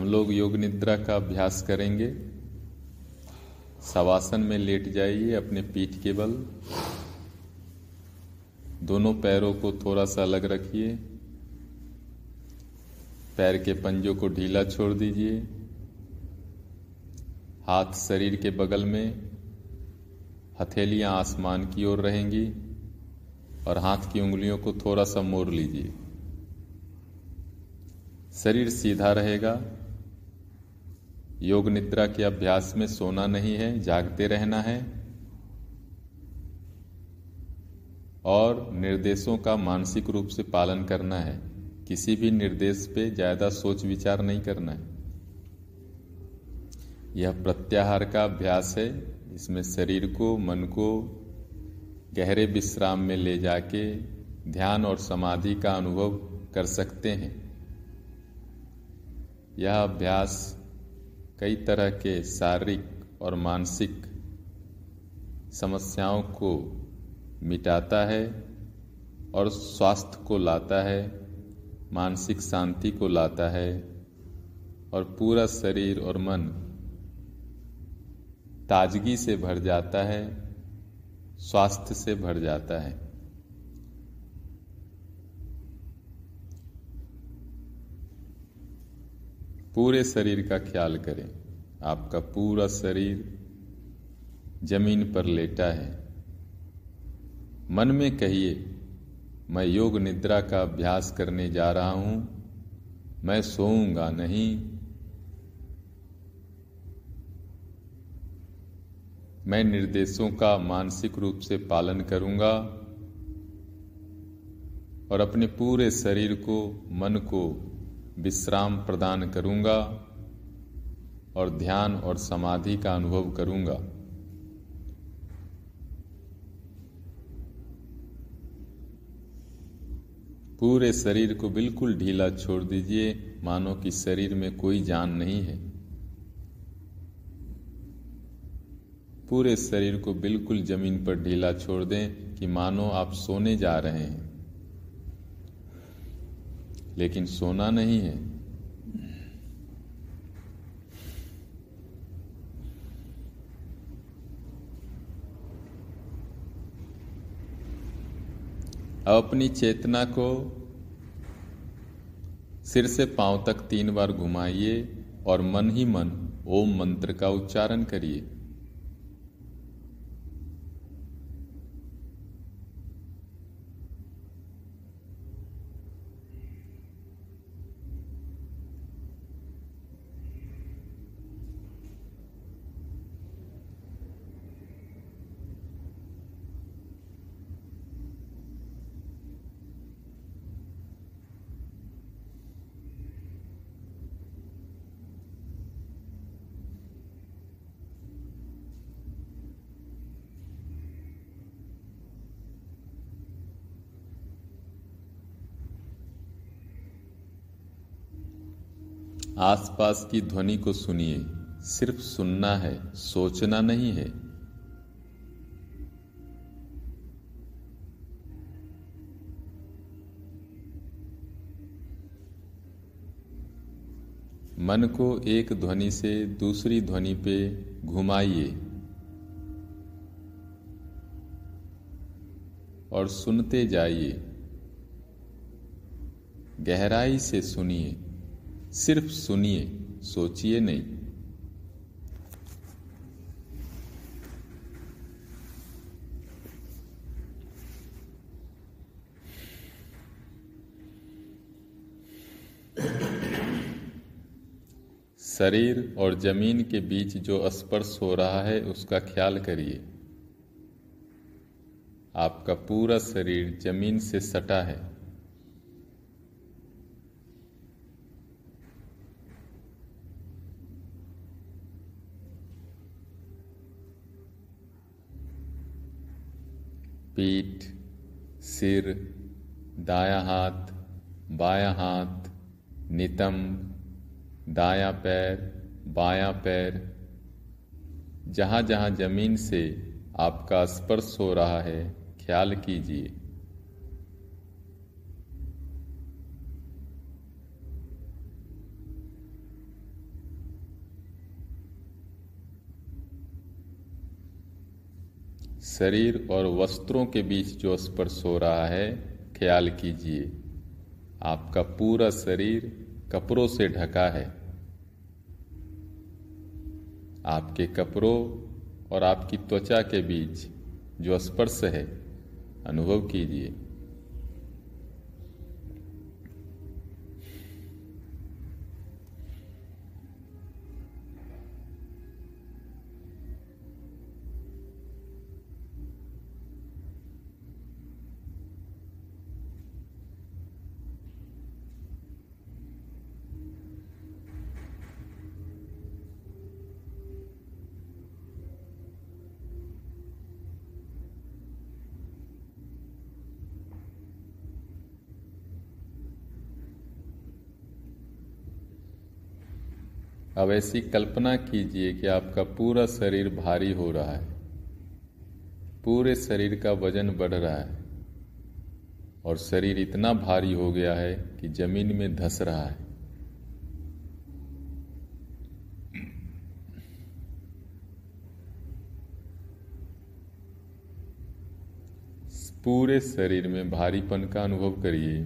हम लोग योग निद्रा का अभ्यास करेंगे। सवासन में लेट जाइए अपने पीठ के बल। दोनों पैरों को थोड़ा सा अलग रखिए। पैर के पंजों को ढीला छोड़ दीजिए। हाथ शरीर के बगल में, हथेलियाँ आसमान की ओर रहेंगी और हाथ की उंगलियों को थोड़ा सा मोड़ लीजिए। शरीर सीधा रहेगा। योग निद्रा के अभ्यास में सोना नहीं है, जागते रहना है। और निर्देशों का मानसिक रूप से पालन करना है। किसी भी निर्देश पे ज़्यादा सोच विचार नहीं करना है। यह प्रत्याहार का अभ्यास है। इसमें शरीर को, मन को गहरे विश्राम में ले जाके ध्यान और समाधि का अनुभव कर सकते हैं। यह अभ्यास कई तरह के शारीरिक और मानसिक समस्याओं को मिटाता है और स्वास्थ्य को लाता है, मानसिक शांति को लाता है और पूरा शरीर और मन ताजगी से भर जाता है, स्वास्थ्य से भर जाता है। पूरे शरीर का ख्याल करें। आपका पूरा शरीर ज़मीन पर लेटा है। मन में कहिए, मैं योग निद्रा का अभ्यास करने जा रहा हूँ। मैं सोऊँगा नहीं। मैं निर्देशों का मानसिक रूप से पालन करूँगा और अपने पूरे शरीर को, मन को विश्राम प्रदान करूँगा और ध्यान और समाधि का अनुभव करूँगा। पूरे शरीर को बिल्कुल ढीला छोड़ दीजिए, मानो कि शरीर में कोई जान नहीं है। पूरे शरीर को बिल्कुल ज़मीन पर ढीला छोड़ दें कि मानो आप सोने जा रहे हैं। लेकिन सोना नहीं है। अपनी चेतना को सिर से पाँव तक तीन बार घुमाइए और मन ही मन ओम मंत्र का उच्चारण करिए। आसपास की ध्वनि को सुनिए। सिर्फ़ सुनना है, सोचना नहीं है। मन को एक ध्वनि से दूसरी ध्वनि पे घुमाइए। और सुनते जाइए। गहराई से सुनिए। सिर्फ़ सुनिए, सोचिए नहीं। शरीर और ज़मीन के बीच जो स्पर्श हो रहा है, उसका ख्याल करिए। आपका पूरा शरीर ज़मीन से सटा है पीठ सिर, दाया हाथ, बाया हाथ, नितंब, दाया पैर, बाया पैर। जहाँ जहाँ ज़मीन से आपका स्पर्श हो रहा है, ख्याल कीजिए। शरीर और वस्त्रों के बीच जो स्पर्श हो रहा है, ख्याल कीजिए। आपका पूरा शरीर कपड़ों से ढका है। आपके कपड़ों और आपकी त्वचा के बीच जो स्पर्श है, अनुभव कीजिए। अब ऐसी कल्पना कीजिए कि आपका पूरा शरीर भारी हो रहा है। पूरे शरीर का वज़न बढ़ रहा है और शरीर इतना भारी हो गया है कि ज़मीन में धस रहा है। पूरे शरीर में भारीपन का अनुभव करिए,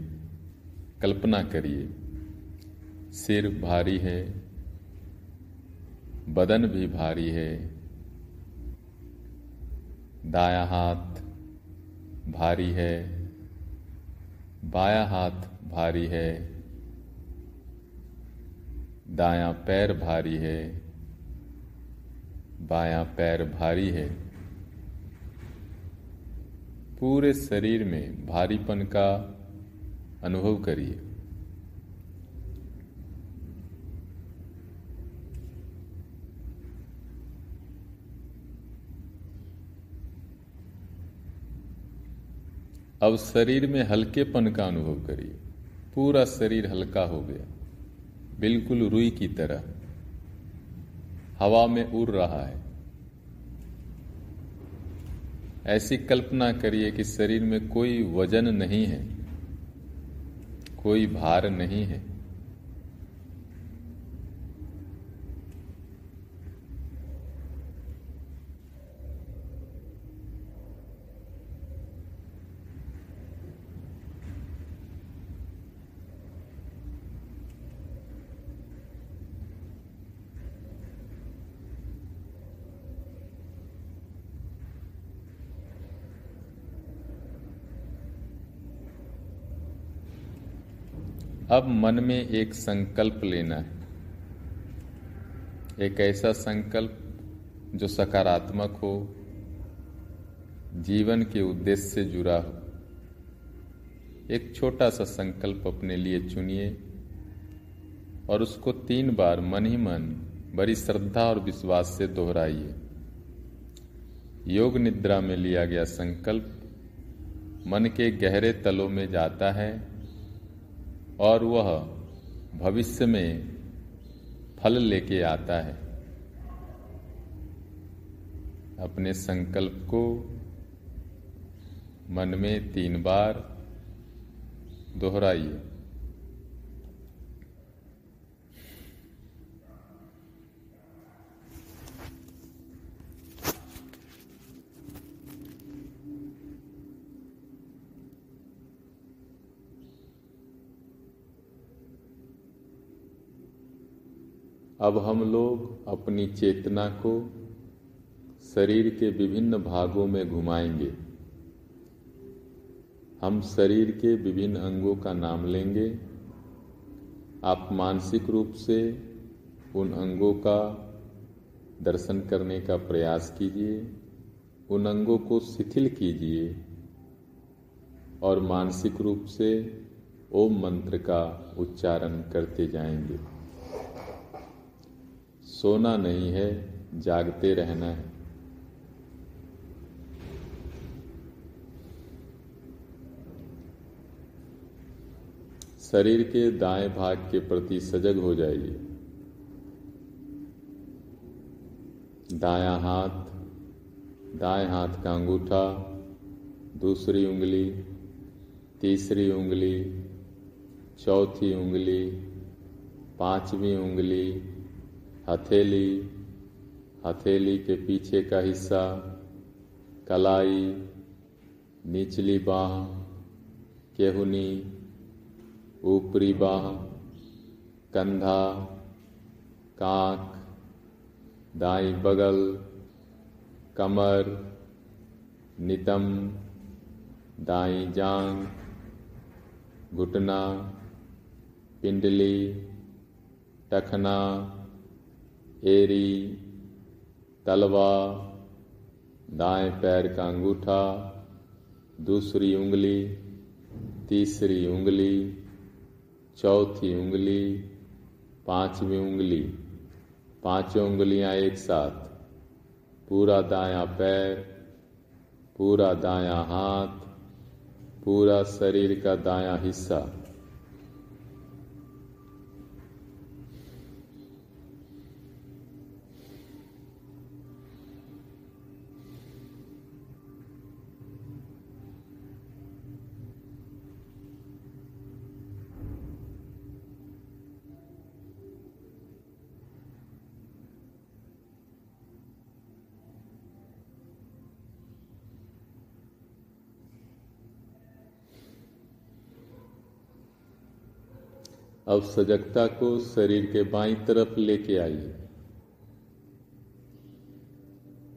कल्पना करिए। सिर भारी है बदन भी भारी है। दाया हाथ भारी है। बाया हाथ भारी है। दाया पैर भारी है। बाया पैर भारी है। पूरे शरीर में भारीपन का अनुभव करिए। अब शरीर में हल्केपन का अनुभव करिए। पूरा शरीर हल्का हो गया। बिल्कुल रुई की तरह। हवा में उड़ रहा है। ऐसी कल्पना करिए कि शरीर में कोई वज़न नहीं है, कोई भार नहीं है। अब मन में एक संकल्प लेना है। एक ऐसा संकल्प जो सकारात्मक हो, जीवन के उद्देश्य से जुड़ा हो। एक छोटा सा संकल्प अपने लिए चुनिए और उसको तीन बार मन ही मन बड़ी श्रद्धा और विश्वास से दोहराइए। योग निद्रा में लिया गया संकल्प मन के गहरे तलों में जाता है और वह भविष्य में फल लेके आता है। अपने संकल्प को मन में तीन बार दोहराइए। अब हम लोग अपनी चेतना को शरीर के विभिन्न भागों में घुमाएँगे। हम शरीर के विभिन्न अंगों का नाम लेंगे। आप मानसिक रूप से उन अंगों का दर्शन करने का प्रयास कीजिए, उन अंगों को शिथिल कीजिए और मानसिक रूप से ओम मंत्र का उच्चारण करते जाएँगे। सोना नहीं है, जागते रहना है। शरीर के दाएँ भाग के प्रति सजग हो जाइए। दाया हाथ, दाएँ हाथ का अंगूठा, दूसरी उंगली, तीसरी उंगली, चौथी उंगली, पांचवी उंगली हथेली हथेली के पीछे का हिस्सा, कलाई, निचली बाह, केहुनी, ऊपरी बाह, कंधा काक दाई बगल, कमर, नितम, दाई जांग, घुटना, पिंडली, टखना एरी, तलवा, दाएँ पैर का अंगूठा, दूसरी उंगली, तीसरी उंगली, चौथी उंगली, पांचवी उंगली। पाँचों उंगलियाँ एक साथ। पूरा दायां पैर, पूरा दायां हाथ, पूरा शरीर का दायां हिस्सा। अब सजगता को शरीर के बाईं तरफ़ लेके आइए।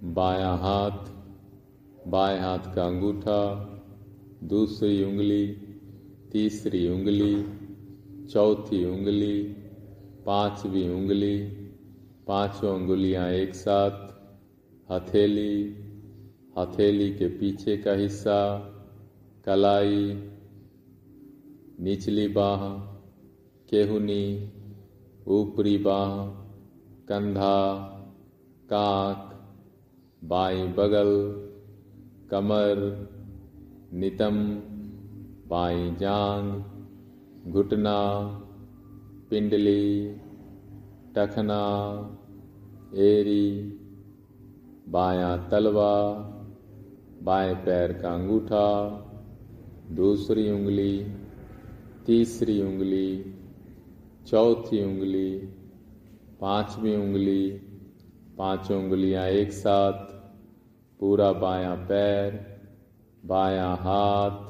बाया हाथ, बाएँ हाथ का अंगूठा, दूसरी उंगली, तीसरी उंगली, चौथी उंगली, पांचवी उंगली, पाँचों उंगलियाँ एक साथ, हथेली हथेली के पीछे का हिस्सा, कलाई, निचली बाह केहुनी, ऊपरी बाह, कंधा काक बाई बगल, कमर, नितम बाई जांग, घुटना, पिंडली, टखना, एरी, बायां तलवा, बाएँ पैर का अंगूठा, दूसरी उंगली, तीसरी उंगली चौथी उंगली, पांचवी उंगली, पाँचों उंगलियाँ एक साथ, पूरा बाया पैर, बाया हाथ,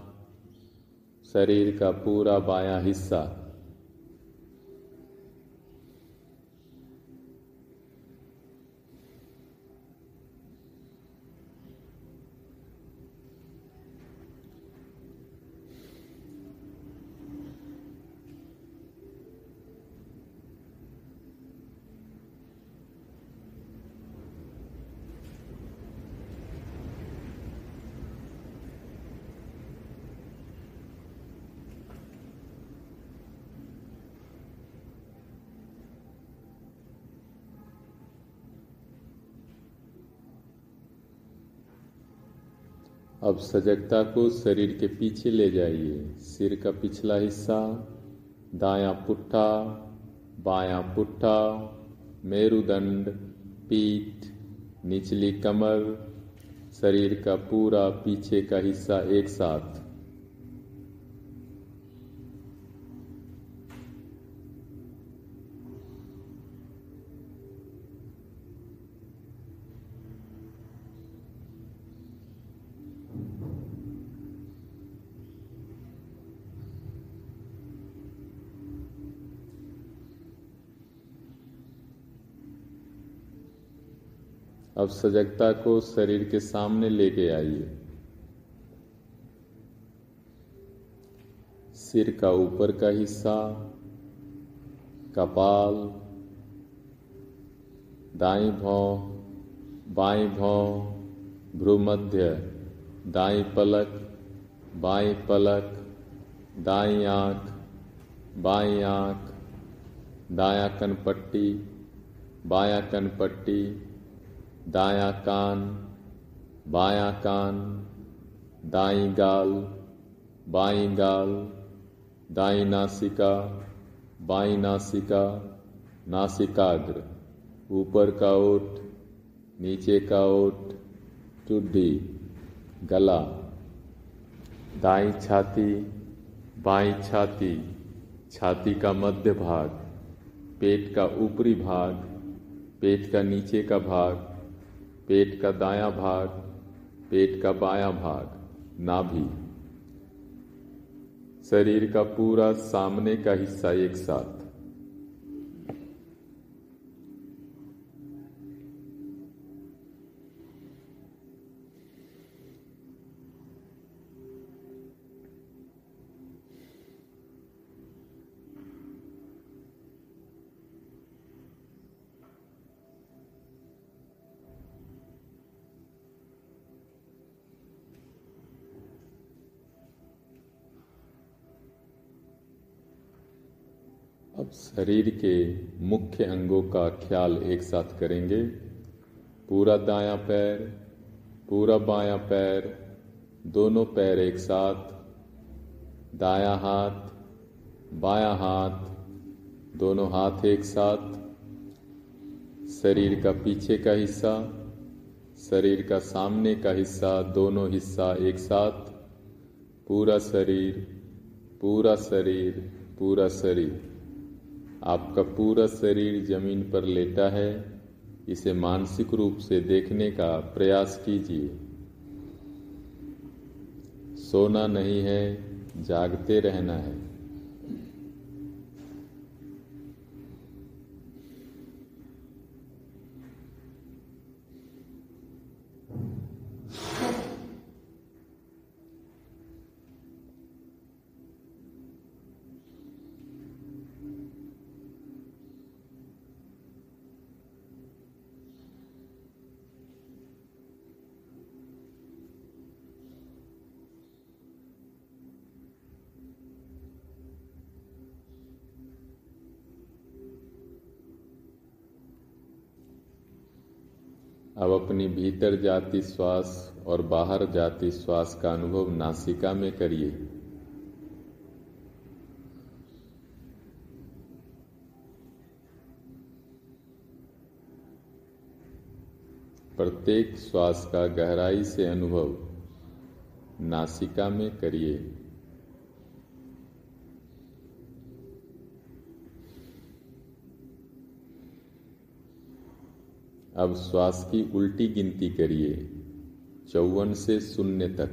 शरीर का पूरा बाया हिस्सा। अब सजगता को शरीर के पीछे ले जाइए। सिर का पिछला हिस्सा, दाया पुट्ठा, बाया पुट्ठा, मेरुदंड, पीठ, निचली कमर, शरीर का पूरा पीछे का हिस्सा एक साथ। अब सजगता को शरीर के सामने लेके आइए। सिर का ऊपर का हिस्सा, कपाल दाई भौं बाई भौं, भ्रूमध्य दाई पलक बाई पलक दाई आँख बाई आँख, दाया कनपट्टी, बाया कनपट्टी दाया कान बाया कान दाई गाल बाई गाल दाई नासिका बाई नासिका नासिकाग्र, ऊपर का ओठ नीचे का ओठ टुड्डी, गला दाई छाती बाई छाती छाती का मध्य भाग, पेट का ऊपरी भाग, पेट का नीचे का भाग पेट का दायां भाग, पेट का बायां भाग, नाभि। शरीर का पूरा सामने का हिस्सा एक साथ। शरीर के मुख्य अंगों का ख्याल एक साथ करेंगे। पूरा दायां पैर, पूरा बायां पैर, दोनों पैर एक साथ, दायां हाथ, बायां हाथ, दोनों हाथ एक साथ। शरीर का पीछे का हिस्सा, शरीर का सामने का हिस्सा, दोनों हिस्सा एक साथ। पूरा शरीर पूरा शरीर पूरा शरीर। आपका पूरा शरीर ज़मीन पर लेटा है, इसे मानसिक रूप से देखने का प्रयास कीजिए। सोना नहीं है, जागते रहना है। अब अपनी भीतर जाती श्वास और बाहर जाती श्वास का अनुभव नासिका में करिए। प्रत्येक श्वास का गहराई से अनुभव नासिका में करिए। अब श्वास की उल्टी गिनती करिए, चौवन से शून्य तक।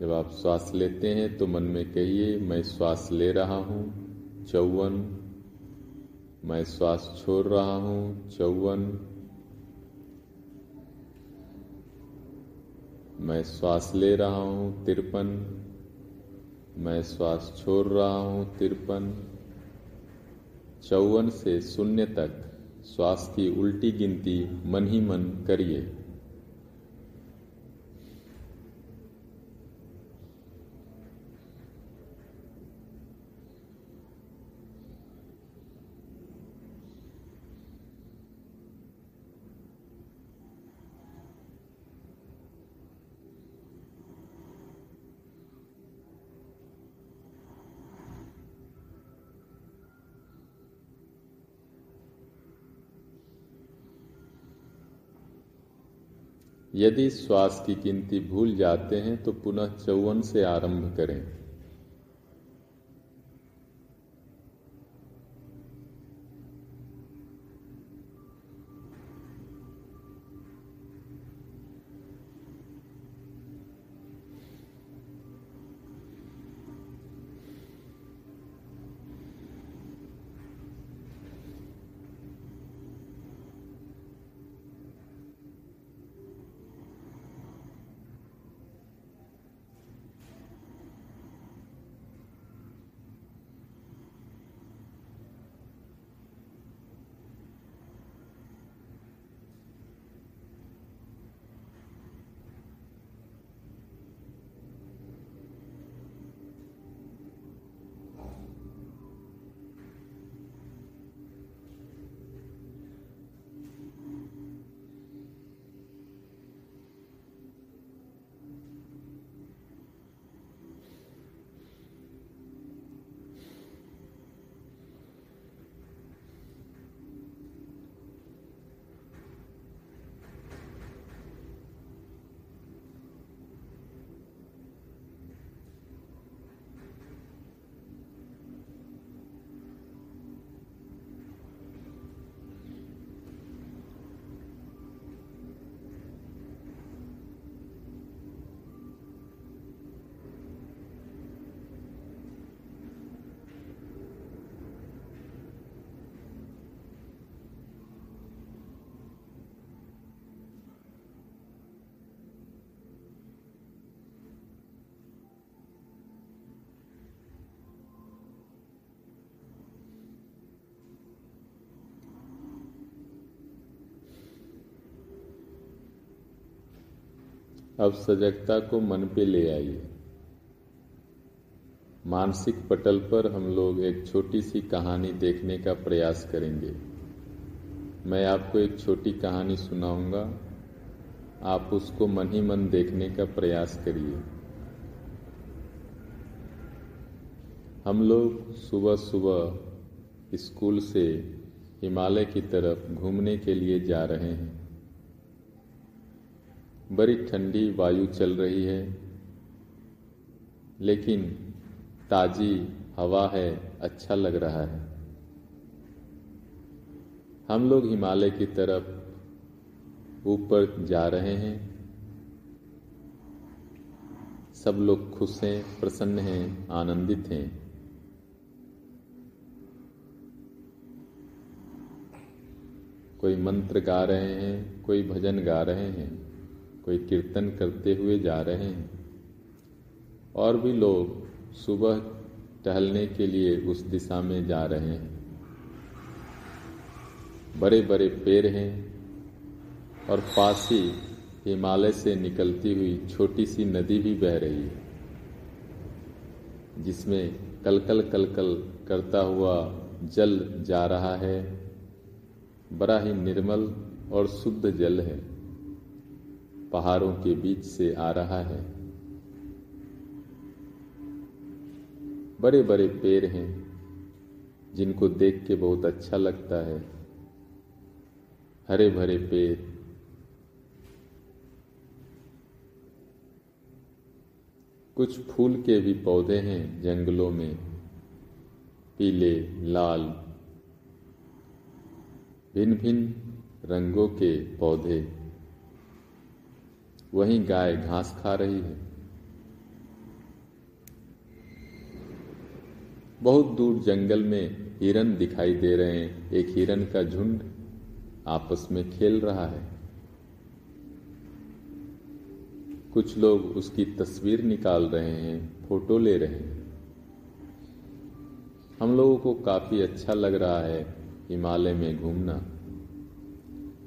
जब आप श्वास लेते हैं तो मन में कहिए, मैं श्वास ले रहा हूँ, चौवन। मैं श्वास छोड़ रहा हूँ, चौवन। मैं श्वास ले रहा हूँ, तिरपन। मैं श्वास छोड़ रहा हूँ, तिरपन। चौवन से शून्य तक। की उल्टी गिनती मन ही मन करिए। यदि श्वास की गिनती भूल जाते हैं तो पुनः चौवन से आरंभ करें। अब सजगता को मन पे ले आइए। मानसिक पटल पर हम लोग एक छोटी सी कहानी देखने का प्रयास करेंगे। मैं आपको एक छोटी कहानी सुनाऊँगा। आप उसको मन ही मन देखने का प्रयास करिए। हम लोग सुबह सुबह स्कूल से हिमालय की तरफ़ घूमने के लिए जा रहे हैं। बड़ी ठंडी वायु चल रही है, लेकिन ताजी हवा है अच्छा लग रहा है। हम लोग हिमालय की तरफ़ ऊपर जा रहे हैं। सब लोग खुश हैं, प्रसन्न हैं, आनंदित हैं। कोई मंत्र गा रहे हैं, कोई भजन गा रहे हैं। कोई कीर्तन करते हुए जा रहे हैं। और भी लोग सुबह टहलने के लिए उस दिशा में जा रहे हैं। बड़े बड़े पेड़ हैं और पास ही हिमालय से निकलती हुई छोटी सी नदी भी बह रही है, जिसमें कलकल कलकल करता हुआ जल जा रहा है। बड़ा ही निर्मल और शुद्ध जल है। पहाड़ों के बीच से आ रहा है। बड़े बड़े पेड़ हैं, जिनको देख के बहुत अच्छा लगता है। हरे भरे पेड़। कुछ फूल के भी पौधे हैं जंगलों में। पीले, लाल भिन्न भिन्न रंगों के पौधे। वहीं गाय घास खा रही है। बहुत दूर जंगल में हिरन दिखाई दे रहे हैं। एक हिरन का झुंड आपस में खेल रहा है। कुछ लोग उसकी तस्वीर निकाल रहे हैं, फ़ोटो ले रहे हैं। हम लोगों को काफ़ी अच्छा लग रहा है हिमालय में घूमना।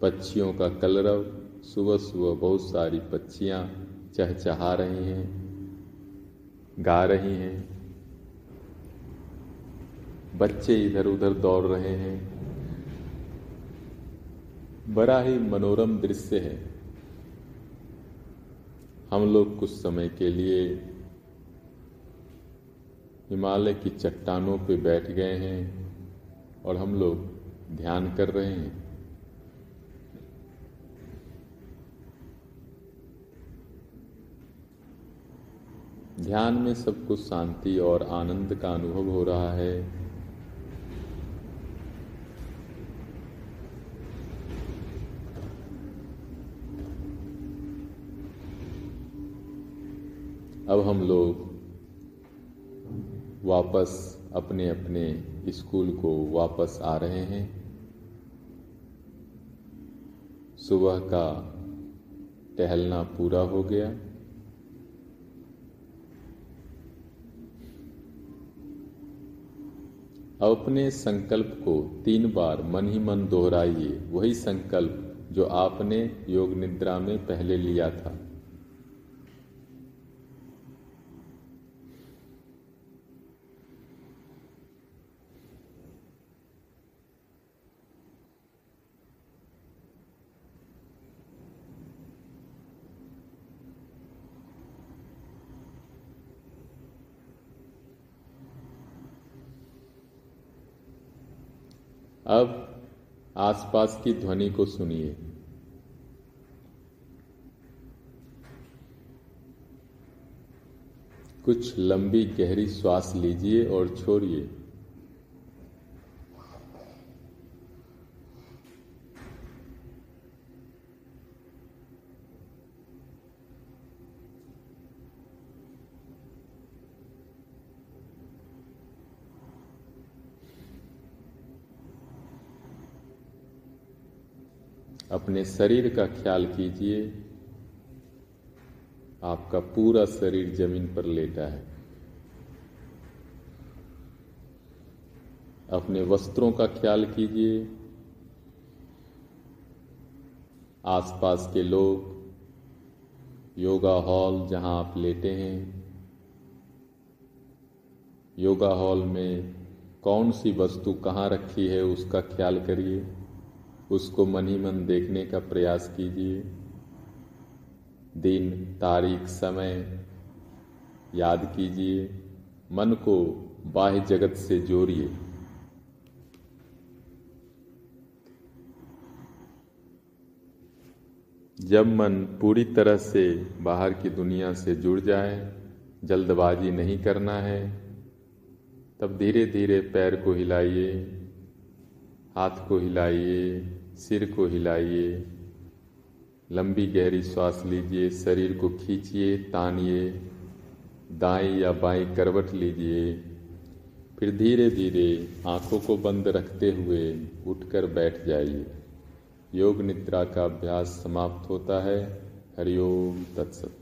पक्षियों का कलरव सुबह सुबह बहुत सारी पक्षियाँ चहचहा रही हैं, गा रही हैं। बच्चे इधर उधर दौड़ रहे हैं। बड़ा ही मनोरम दृश्य है। हम लोग कुछ समय के लिए हिमालय की चट्टानों पे बैठ गए हैं और हम लोग ध्यान कर रहे हैं। ध्यान में सब कुछ शांति और आनंद का अनुभव हो रहा है। अब हम लोग वापस अपने अपने स्कूल को वापस आ रहे हैं। सुबह का टहलना पूरा हो गया। अपने संकल्प को तीन बार मन ही मन दोहराइए, वही संकल्प जो आपने योग निद्रा में पहले लिया था अब आसपास की ध्वनि को सुनिए। कुछ लंबी गहरी श्वास लीजिए और छोड़िए। अपने शरीर का ख्याल कीजिए। आपका पूरा शरीर ज़मीन पर लेटा है। अपने वस्त्रों का ख्याल कीजिए। आसपास के लोग, योगा हॉल जहाँ आप लेटे हैं। योगा हॉल में कौन सी वस्तु कहाँ रखी है उसका ख्याल करिए। उसको मन ही मन देखने का प्रयास कीजिए। दिन, तारीख, समय याद कीजिए। मन को बाह्य जगत से जोड़िए। जब मन पूरी तरह से बाहर की दुनिया से जुड़ जाए, जल्दबाजी नहीं करना है, तब धीरे धीरे पैर को हिलाइए, हाथ को हिलाइए। सिर को हिलाइए, लंबी गहरी श्वास लीजिए, शरीर को खींचिए, तानिए, दाएँ या बाएँ करवट लीजिए। फिर धीरे धीरे आँखों को बंद रखते हुए उठकर बैठ जाइए। योग निद्रा का अभ्यास समाप्त होता है। हरिओम, तत्सत।